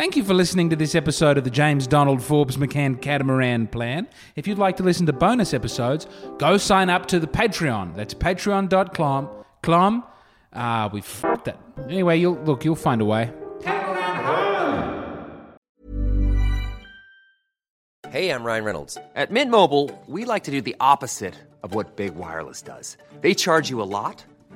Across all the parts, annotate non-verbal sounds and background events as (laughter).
Thank you for listening to this episode of the James Donald Forbes McCann Catamaran Plan. If you'd like to listen to bonus episodes, go sign up to the Patreon. That's patreon.com. Clom. Ah, we fucked that. Anyway, you'll look, you'll find a way. Hey, I'm Ryan Reynolds. At Mint Mobile, we like to do the opposite of what Big Wireless does. They charge you a lot,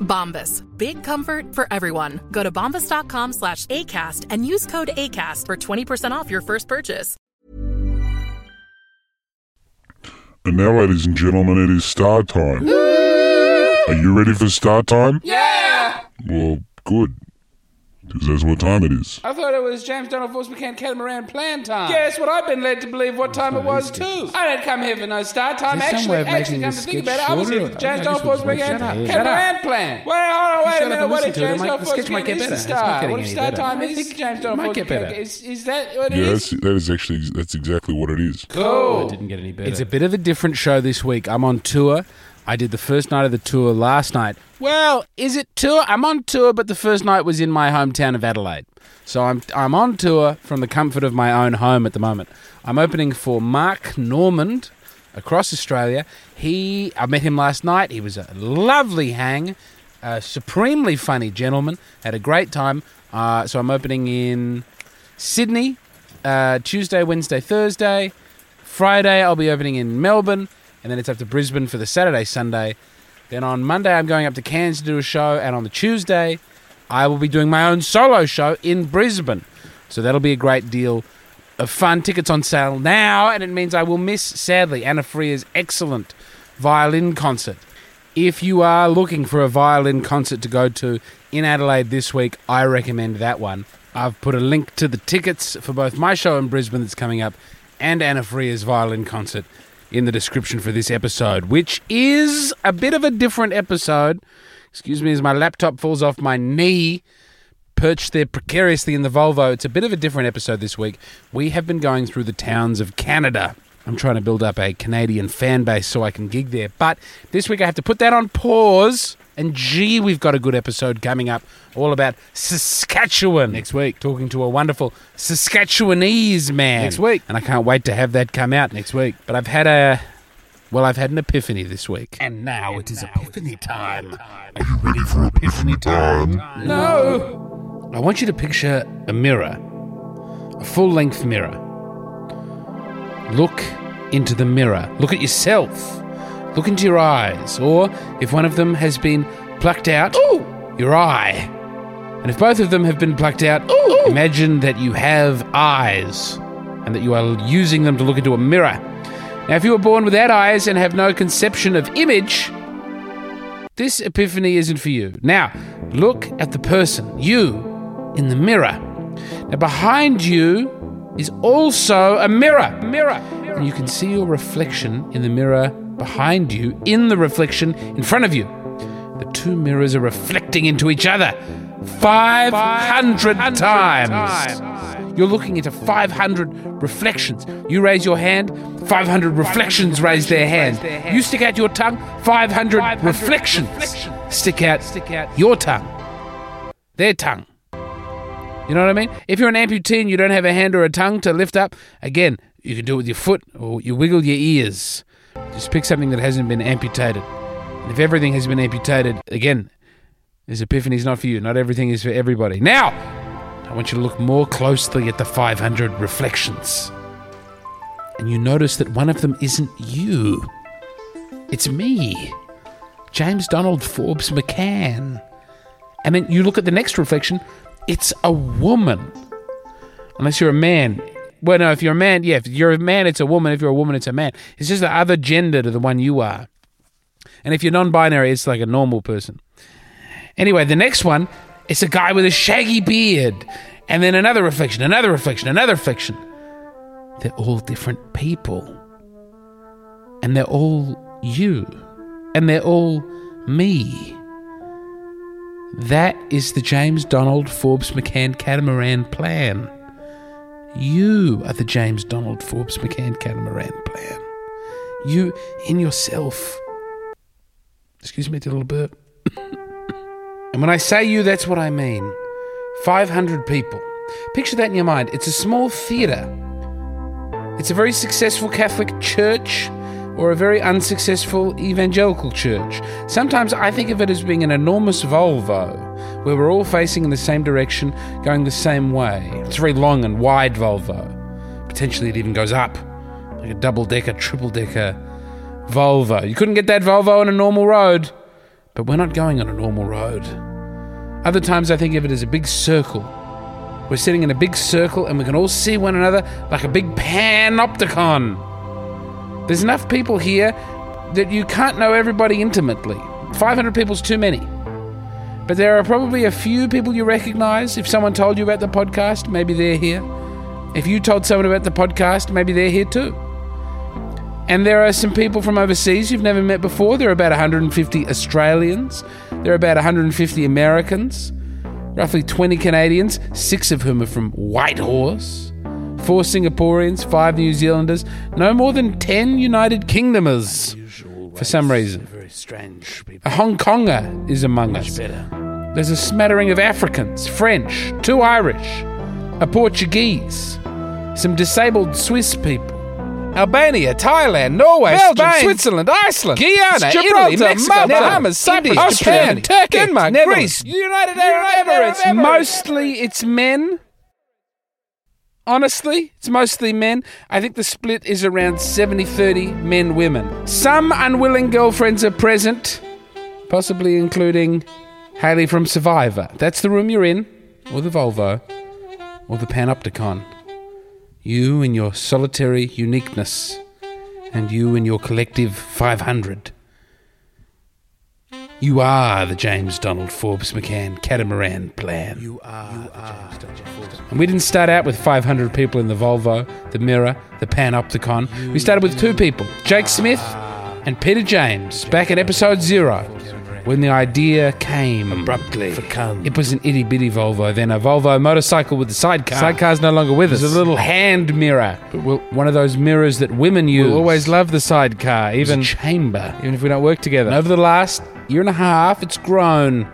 Bombas. Big comfort for everyone. Go to bombas.com slash ACAST and use code ACAST for 20% off your first purchase. And now, ladies and gentlemen, it is start time. Are you ready for start time? Yeah! Well, good. Because that's what time it is. I thought it was James Donald Forbes McCann Catamaran Plan time. Guess what? I've been led to believe what time it was too. I didn't come here for no start time. Is Actually, way of actually, making come to think about it, I was here for James Donald just Forbes want to- McCann shut up. Shut Catamaran. Plan. Wait, hold on, wait a minute. and What listen is to it. It James Donald the Forbes sketch might McCann get is better. the It's not star? getting What is any start time is James Donald might Forbes get better. McCann. Is, is that what it is? Yeah, that's, that is actually that's exactly what it is. Cool. It didn't get any better. It's a bit of a different show this week. I'm on tour. I did the first night of the tour last night. Well, is it tour? I'm on tour, but the first night was in my hometown of Adelaide. So I'm I'm on tour from the comfort of my own home at the moment. I'm opening for Mark Normand across Australia. He I met him last night. He was a lovely hang, a supremely funny gentleman. Had a great time. Uh, so I'm opening in Sydney, uh, Tuesday, Wednesday, Thursday. Friday, I'll be opening in Melbourne, and then it's up to Brisbane for the Saturday, Sunday. Then on Monday, I'm going up to Cairns to do a show, and on the Tuesday, I will be doing my own solo show in Brisbane. So that'll be a great deal of fun. Tickets on sale now, and it means I will miss, sadly, Anna Freer's excellent violin concert. If you are looking for a violin concert to go to in Adelaide this week, I recommend that one. I've put a link to the tickets for both my show in Brisbane that's coming up and Anna Freer's violin concert in the description for this episode, which is a bit of a different episode. Excuse me as my laptop falls off my knee, perched there precariously in the Volvo. It's a bit of a different episode this week. We have been going through the towns of Canada. I'm trying to build up a Canadian fan base so I can gig there. But this week I have to put that on pause. And gee, we've got a good episode coming up all about Saskatchewan next week. Talking to a wonderful Saskatchewanese man Next week. And I can't wait to have that come out next week. But I've had a. Well, I've had an epiphany this week. And now it is epiphany time. Are you ready for epiphany time? No! I want you to picture a mirror, a full length mirror. Look into the mirror. Look at yourself. Look into your eyes. Or if one of them has been plucked out, your eye. And if both of them have been plucked out, imagine that you have eyes and that you are using them to look into a mirror. Now, if you were born without eyes and have no conception of image, this epiphany isn't for you. Now, look at the person, you, in the mirror. Now, behind you is also a mirror. Mirror. And you can see your reflection in the mirror behind you, in the reflection in front of you. The two mirrors are reflecting into each other 500, times. You're looking into 500 reflections. You raise your hand, 500 reflections raise their hand. You stick out your tongue, 500 reflections stick out your tongue, their tongue. You know what I mean? If you're an amputee and you don't have a hand or a tongue to lift up, again, you can do it with your foot or you wiggle your ears. Just pick something that hasn't been amputated. And if everything has been amputated, again, this epiphany is not for you. Not everything is for everybody. Now, I want you to look more closely at the 500 reflections. And you notice that one of them isn't you. It's me, James Donald Forbes McCann. And then you look at the next reflection, it's a woman. Unless you're a man. Well, no, if you're a man, yeah, if you're a man, it's a woman. If you're a woman, it's a man. It's just the other gender to the one you are. And if you're non binary, it's like a normal person. Anyway, the next one, it's a guy with a shaggy beard. And then another reflection, another reflection, another reflection. They're all different people. And they're all you. And they're all me. That is the James Donald Forbes McCann catamaran plan. You are the James Donald Forbes McCann catamaran plan. You in yourself. Excuse me, did a little burp. (coughs) and when I say you, that's what I mean. 500 people. Picture that in your mind. It's a small theatre. It's a very successful Catholic church or a very unsuccessful evangelical church. Sometimes I think of it as being an enormous Volvo where we're all facing in the same direction, going the same way. It's a very long and wide Volvo. Potentially it even goes up, like a double decker, triple decker Volvo. You couldn't get that Volvo on a normal road, but we're not going on a normal road. Other times I think of it as a big circle. We're sitting in a big circle and we can all see one another like a big panopticon. There's enough people here that you can't know everybody intimately. 500 people's too many. But there are probably a few people you recognize. If someone told you about the podcast, maybe they're here. If you told someone about the podcast, maybe they're here too. And there are some people from overseas you've never met before. There are about 150 Australians. There are about 150 Americans. Roughly 20 Canadians, six of whom are from Whitehorse. Four Singaporeans, five New Zealanders, no more than 10 United Kingdomers. For some reason. Very strange people. A Hong Konger is among us. There's a smattering of Africans, French, two Irish, a Portuguese, some disabled Swiss people. Albania, Thailand, Norway, Belgium, Spain, Switzerland, Iceland, Guyana, Gibraltar, Italy, Mexico, Malta, Bahamas, Cyprus, India, Japan, Japan, Turkey, Denmark, Netherlands, Greece, United Arab Emirates. Mostly it's men. Honestly, it's mostly men. I think the split is around 70 30 men women. Some unwilling girlfriends are present, possibly including Haley from Survivor. That's the room you're in, or the Volvo, or the Panopticon. You and your solitary uniqueness, and you and your collective 500. You are the James Donald Forbes McCann catamaran plan. You are, Donald Forbes. And we didn't start out with 500 people in the Volvo, the Mirror, the Panopticon. We started with two people, Jake Smith and Peter James, back at episode zero, when the idea came abruptly. It was an itty bitty Volvo, then a Volvo motorcycle with the sidecar. Sidecar's no longer with There's us. a little hand mirror, but we'll, one of those mirrors that women use. We'll always love the sidecar, even chamber. even if we don't work together. And over the last year and a half, it's grown.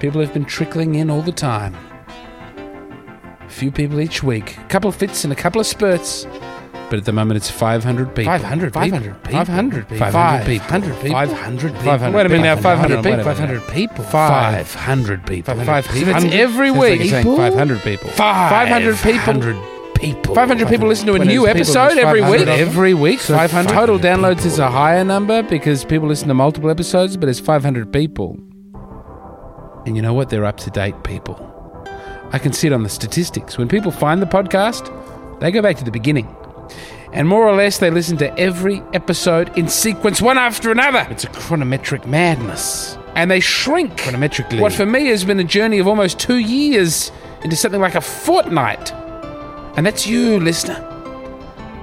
People have been trickling in all the time. A few people each week. A couple of fits and a couple of spurts. But at the moment, it's 500 people. 500 people. 500 people. 500 people. 500 people. 500 people. 500 people. 500 Wait a minute now, 500 Hold on, wait a people. 500 people. 500 people. 500 So that's people. every week. 500 people. 500 people. 500 people. 500 people listen to a When new people, episode there's every 500 week. Every week. So 500 500 total downloads people. is a higher number because people listen to multiple episodes, but it's 500 people. And you know what? They're up to date people. I can see it on the statistics. When people find the podcast, they go back to the beginning. And more or less, they listen to every episode in sequence, one after another. It's a chronometric madness. And they shrink Chronometrically. What for me has been a journey of almost two years into something like a fortnight. And that's you, listener.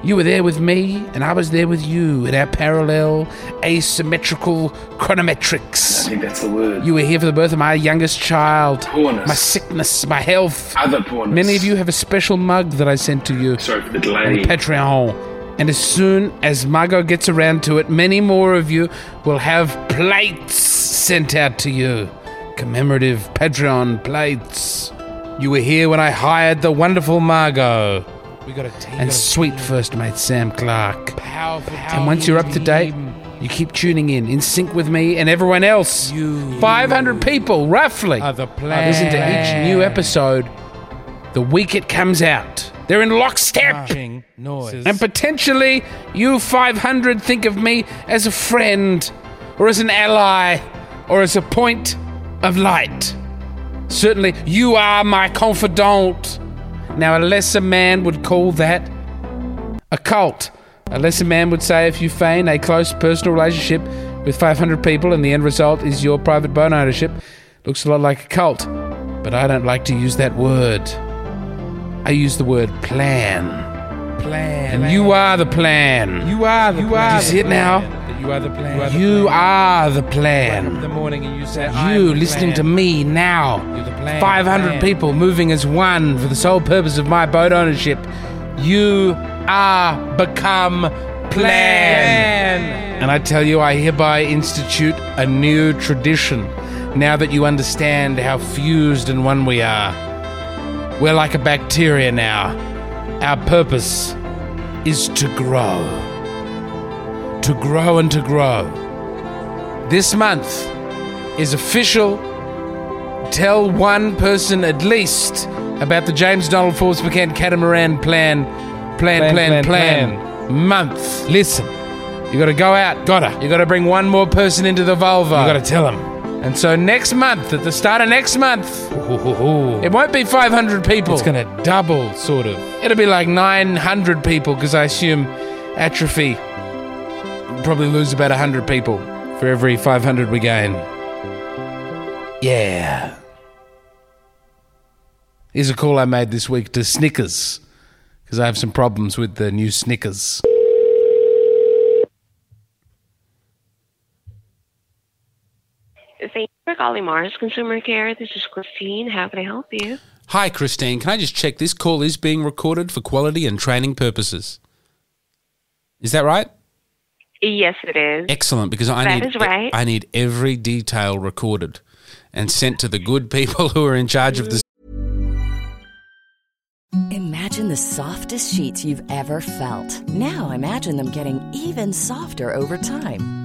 You were there with me, and I was there with you in our parallel, asymmetrical chronometrics. I think that's the word. You were here for the birth of my youngest child, Poorness. my sickness, my health. Other poorness. Many of you have a special mug that I sent to you Sorry for the on. Patreon. And as soon as Margot gets around to it, many more of you will have plates sent out to you. Commemorative Patreon plates. You were here when I hired the wonderful Margot We got a team. and sweet first mate Sam Clark. powerful. And once you're up to date, you keep tuning in, in sync with me and everyone else. You 500 people, roughly. are the Listen to each new episode the week it comes out. They're in lockstep. noise. And potentially, you 500 think of me as a friend, or as an ally, or as a point of light. Certainly, you are my confidant. Now, a lesser man would call that a cult. A lesser man would say if you feign a close personal relationship with 500 people and the end result is your private bone ownership, looks a lot like a cult. But I don't like to use that word. I use the word plan. plan. And you are the plan. You are the. You are you see it now? You are the plan. You are the in the plan. morning, and you say, You listening to me now. You're the plan. 500 plan. people moving as one for the sole purpose of my boat ownership. You are become plan. And I tell you, I hereby institute a new tradition now that you understand how fused and one we are. We're like a bacteria now. Our purpose is to grow. To grow and to grow. This month is official. Tell one person at least about the James Donald Forbes McCann Catamaran plan, plan, plan, plan, Plan, month. Listen, you got to go out. Gotta. You got to bring one more person into the Volvo. You got to tell them. And so next month, at the start of next month, it won't be 500 people. It's going to double, sort of. It'll be like 900 people because I assume atrophy probably lose about 100 people for every 500 we gain. Yeah. Here's a call I made this week to Snickers because I have some problems with the new Snickers. Thank you for calling Mars Consumer Care. This is Christine. How can I help you? Hi, Christine. Can I just check this call is being recorded for quality and training purposes? Is that right? Yes, it is. Excellent, because I That need is right. I need every detail recorded and sent to the good people (laughs) who are in charge of this. Imagine the softest sheets you've ever felt. Now imagine them getting even softer over time.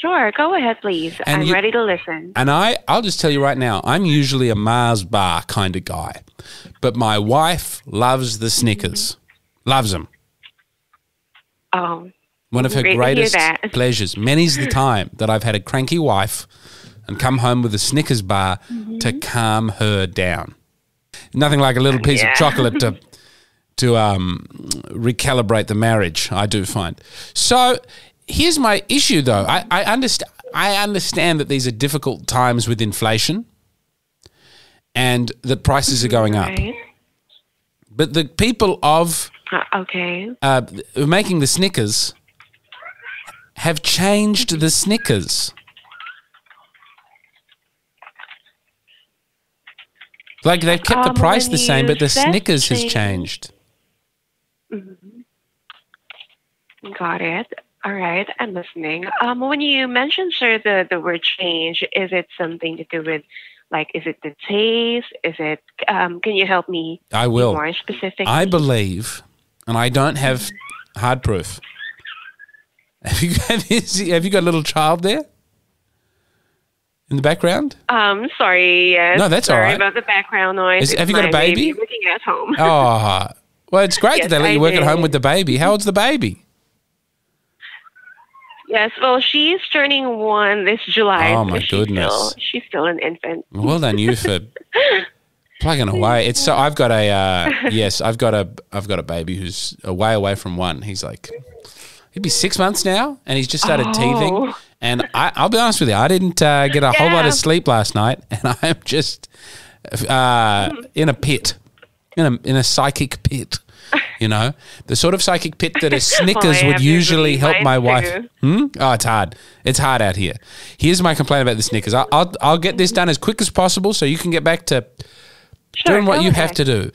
Sure, go ahead, please. And I'm you- ready to listen. And I, I'll just tell you right now, I'm usually a Mars bar kind of guy. But my wife loves the Snickers. Loves them. Oh, One of her Great greatest (laughs) pleasures. Many's the time that I've had a cranky wife and come home with a Snickers bar to calm her down. Nothing like a little piece Yeah. of chocolate to (laughs) to um, recalibrate the marriage. I do find. So here's my issue, though. I, I understand. I understand that these are difficult times with inflation, and that prices are going up. right. But the people of Uh, okay. uh, making the Snickers have changed the Snickers. Like they've kept the Um, price the same, but the Snickers has change- changed. Got it. All right, I'm listening. Um, when you mentioned, sir, the, the word change, is it something to do with, like, is it the taste? Is it, um, can you help me I will. more specific? I believe, and I don't have hard proof. Have you, (laughs) have you, have you got a little child there? in the background? Um, sorry. Yes. No, that's all sorry right. about the background noise. Is- have you got a my baby? looking at home. Oh, well, it's great Yes, that they let I you work at home with the baby. How old's the baby? Yes. Well, she's turning one this July. Oh, so my she's goodness. Still, she's still an infant. Well done you for (laughs) plugging away. It's so I've got a uh, yes, I've got a I've got a baby who's away away from one. He's like he'd be six months now, and he's just started Oh. teething. And I, I'll be honest with you, I didn't uh, get a whole lot of sleep last night, (laughs) and I'm just uh, in a pit, in a in a psychic pit. You know, the sort of psychic pit that a (laughs) Snickers would usually help my wife. Hmm? Oh, it's hard. It's hard out here. Here's my complaint about the Snickers. I'll, I'll, I'll get this done as quick as possible so you can get back to Sure, doing what you ahead. have to do.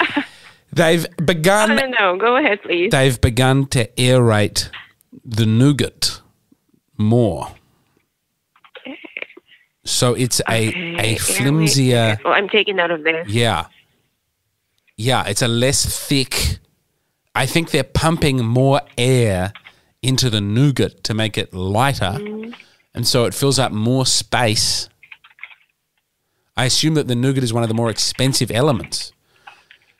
(laughs) They've begun. No, no, no. Go ahead, please. They've begun to aerate the nougat more. So it's a Okay, a flimsier. Well, I'm taking out of this. Yeah. Yeah, it's a less thick. I think they're pumping more air into the nougat to make it lighter. Mm. And so it fills up more space. I assume that the nougat is one of the more expensive elements.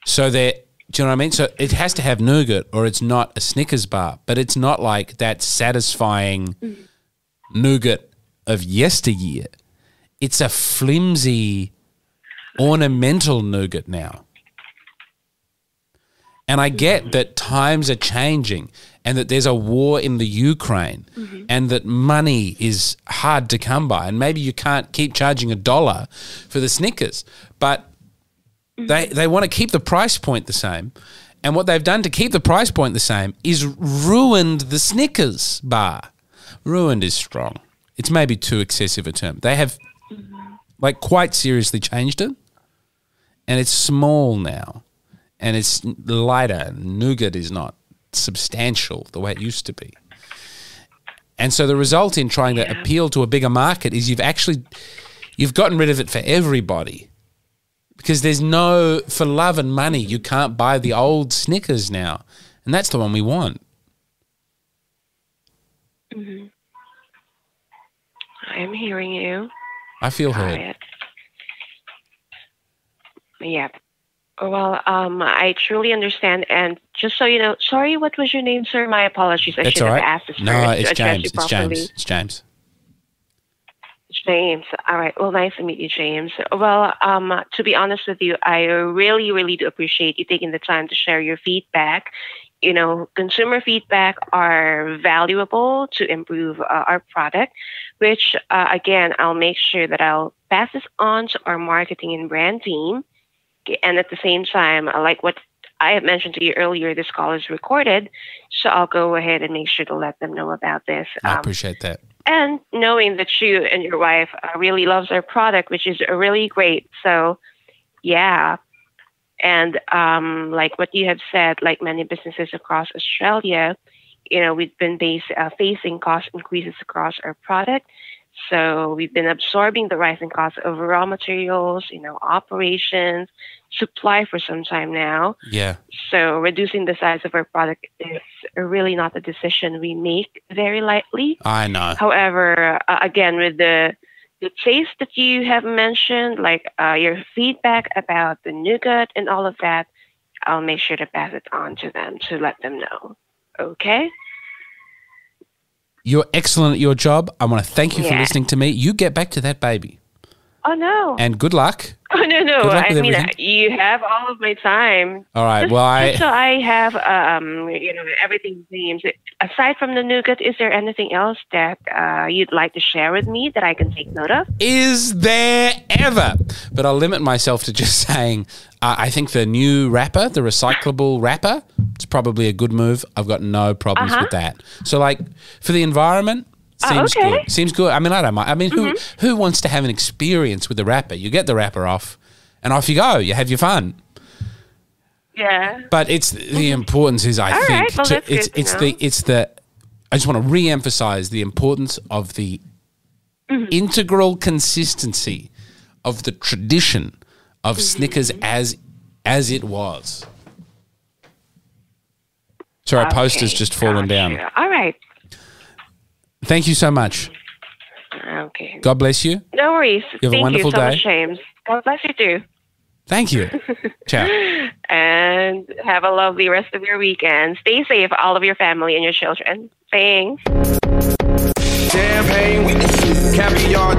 So they're, do you know what I mean? So it has to have nougat or it's not a Snickers bar, but it's not like that satisfying mm. nougat of yesteryear. It's a flimsy, ornamental nougat now. And I get that times are changing and that there's a war in the Ukraine mm-hmm. and that money is hard to come by. And maybe you can't keep charging a dollar for the Snickers, but mm-hmm. they, they want to keep the price point the same. And what they've done to keep the price point the same is ruined the Snickers bar. Ruined is strong. It's maybe too excessive a term. They have mm-hmm. like quite seriously changed it. And it's small now. And it's lighter. Nougat is not substantial the way it used to be. And so the result in trying to appeal to a bigger market is you've actually you've gotten rid of it for everybody. Because there's no for love and money, you can't buy the old Snickers now. And that's the one we want. Mm-hmm. I'm hearing you. I feel heard. Yeah. Well, um, I truly understand. And just so you know, sorry, what was your name, sir? My apologies. I It's should all have asked this No, first to it's address James. you It's properly. James. It's James. James. All right. Well, nice to meet you, James. Well, um, to be honest with you, I really, really do appreciate you taking the time to share your feedback. You know, consumer feedback are valuable to improve uh, our product, which, uh, again, I'll make sure that I'll pass this on to our marketing and brand team. And at the same time, uh, like what I had mentioned to you earlier, this call is recorded. So I'll go ahead and make sure to let them know about this. I Um, appreciate that. and knowing that you and your wife uh, really loves our product, which is really great. So, yeah. And um, like what you have said, like many businesses across Australia, you know, we've been base, uh, facing cost increases across our product. So we've been absorbing the rising costs of raw materials, you know, operations, supply for some time now. Yeah. So reducing the size of our product is really not a decision we make very lightly. I know. However, uh, again, with the the taste that you have mentioned, like uh, your feedback about the nougat and all of that, I'll make sure to pass it on to them to let them know. Okay? You're excellent at your job. I want to thank you for listening to me. You get back to that baby. Oh no! And good luck. (laughs) Oh no no! I mean, everything. you have all of my time. All right. Just, Well, I so I have, um, you know, everything names. Aside from the nougat, is there anything else that uh, you'd like to share with me that I can take note of? is there ever? But I'll limit myself to just (laughs) saying uh, I think the new wrapper, the recyclable wrapper, it's probably a good move. I've got no problems Uh-huh. with that. So, like for the environment, Oh, seems okay. good. Seems good. I mean, I don't mind. I mean, who Mm-hmm. who wants to have an experience with the wrapper? You get the wrapper off, and off you go. You have your fun. Yeah. But it's the importance is I All think right, well, to- it's it's know. the it's the I just want to re-emphasize the importance of the Mm-hmm. integral consistency of the tradition of Mm-hmm. Snickers as as it was. Sorry, our poster's just fallen down. All right. Thank you so much. Ah, okay. God bless you. No worries. You have a wonderful you so day. much, James. God bless you too. Thank you. (laughs) Ciao. And have a lovely rest of your weekend. Stay safe, all of your family and your children. Thanks. Champagne, caviar,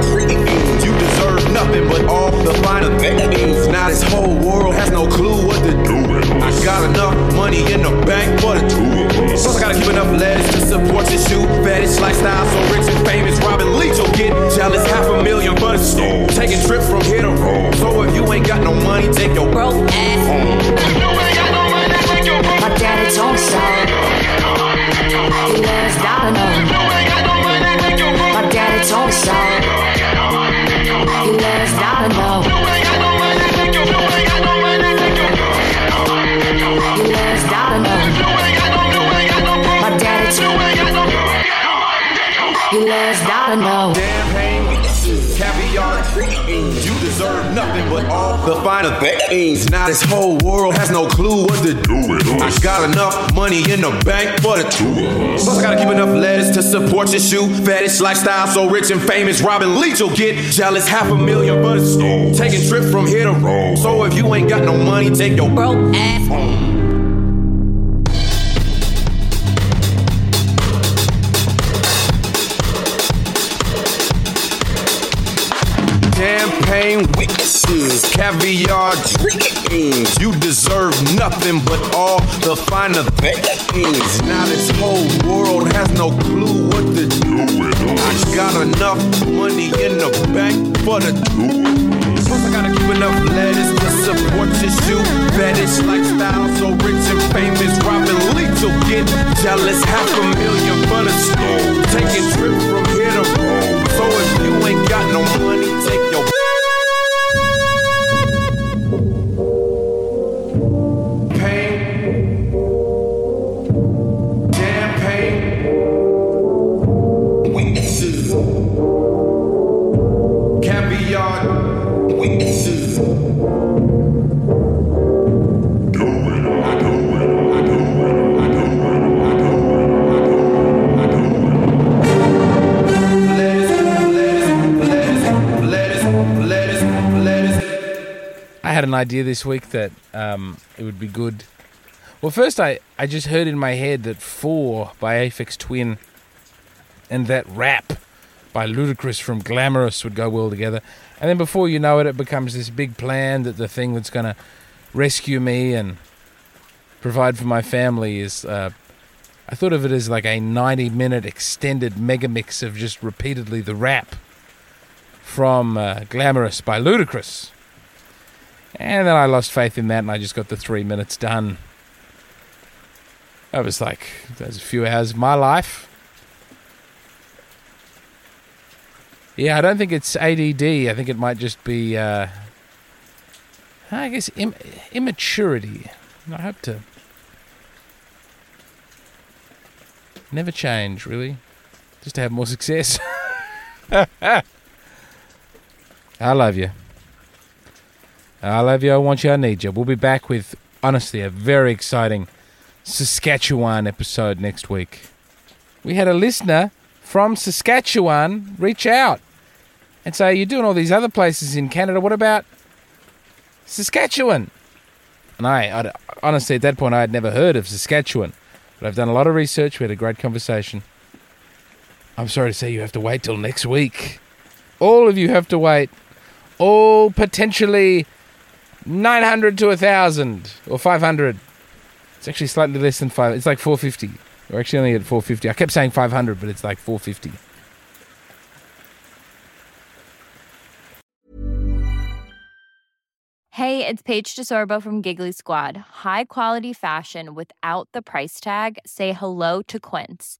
nothing but all the finer things. Now this whole world has no clue what to do with us. I got enough money in the bank for the two of us. Plus I gotta keep enough lettuce to support your shoe fetish lifestyle. So rich and famous, Robin Leach will get jealous. Half a million for the stone. Taking trips from here to Rome. So if you ain't got no money, take your broke ass home. Champagne witnesses, caviar drinkings. You deserve nothing but all the finer things. Now this whole world has no clue what to do. I got enough money in the bank for the two. Plus I gotta keep enough lettuce to support your shoe fetish lifestyle. So rich and famous, Robin Leach will get jealous. Half a million for the stove. Taking idea this week that um, it would be good. Well, first I, I just heard in my head that Four by Aphex Twin and that rap by Ludacris from Glamorous would go well together. And then before you know it, it becomes this big plan that the thing that's going to rescue me and provide for my family is. Uh, I thought of it as like a 90 minute extended mega mix of just repeatedly the rap from uh, Glamorous by Ludacris. And then I lost faith in that and I just got the three minutes done. That was like, was a few hours of my life. Yeah, I don't think it's ADD. I think it might just be, uh, I guess, Im- immaturity. I hope to never change, really. Just to have more success. (laughs) I love you. I love you. I want you. I need you. We'll be back with, honestly, a very exciting Saskatchewan episode next week. We had a listener from Saskatchewan reach out and say, You're doing all these other places in Canada. What about Saskatchewan? And I, I honestly, at that point, I had never heard of Saskatchewan. But I've done a lot of research. We had a great conversation. I'm sorry to say you have to wait till next week. All of you have to wait. All potentially 900 to 1,000 or 500. It's actually slightly less than 5. It's like 450. We're actually only at 450. I kept saying 500, but it's like 450. Hey, it's Paige DeSorbo from Giggly Squad. High quality fashion without the price tag. Say hello to Quince.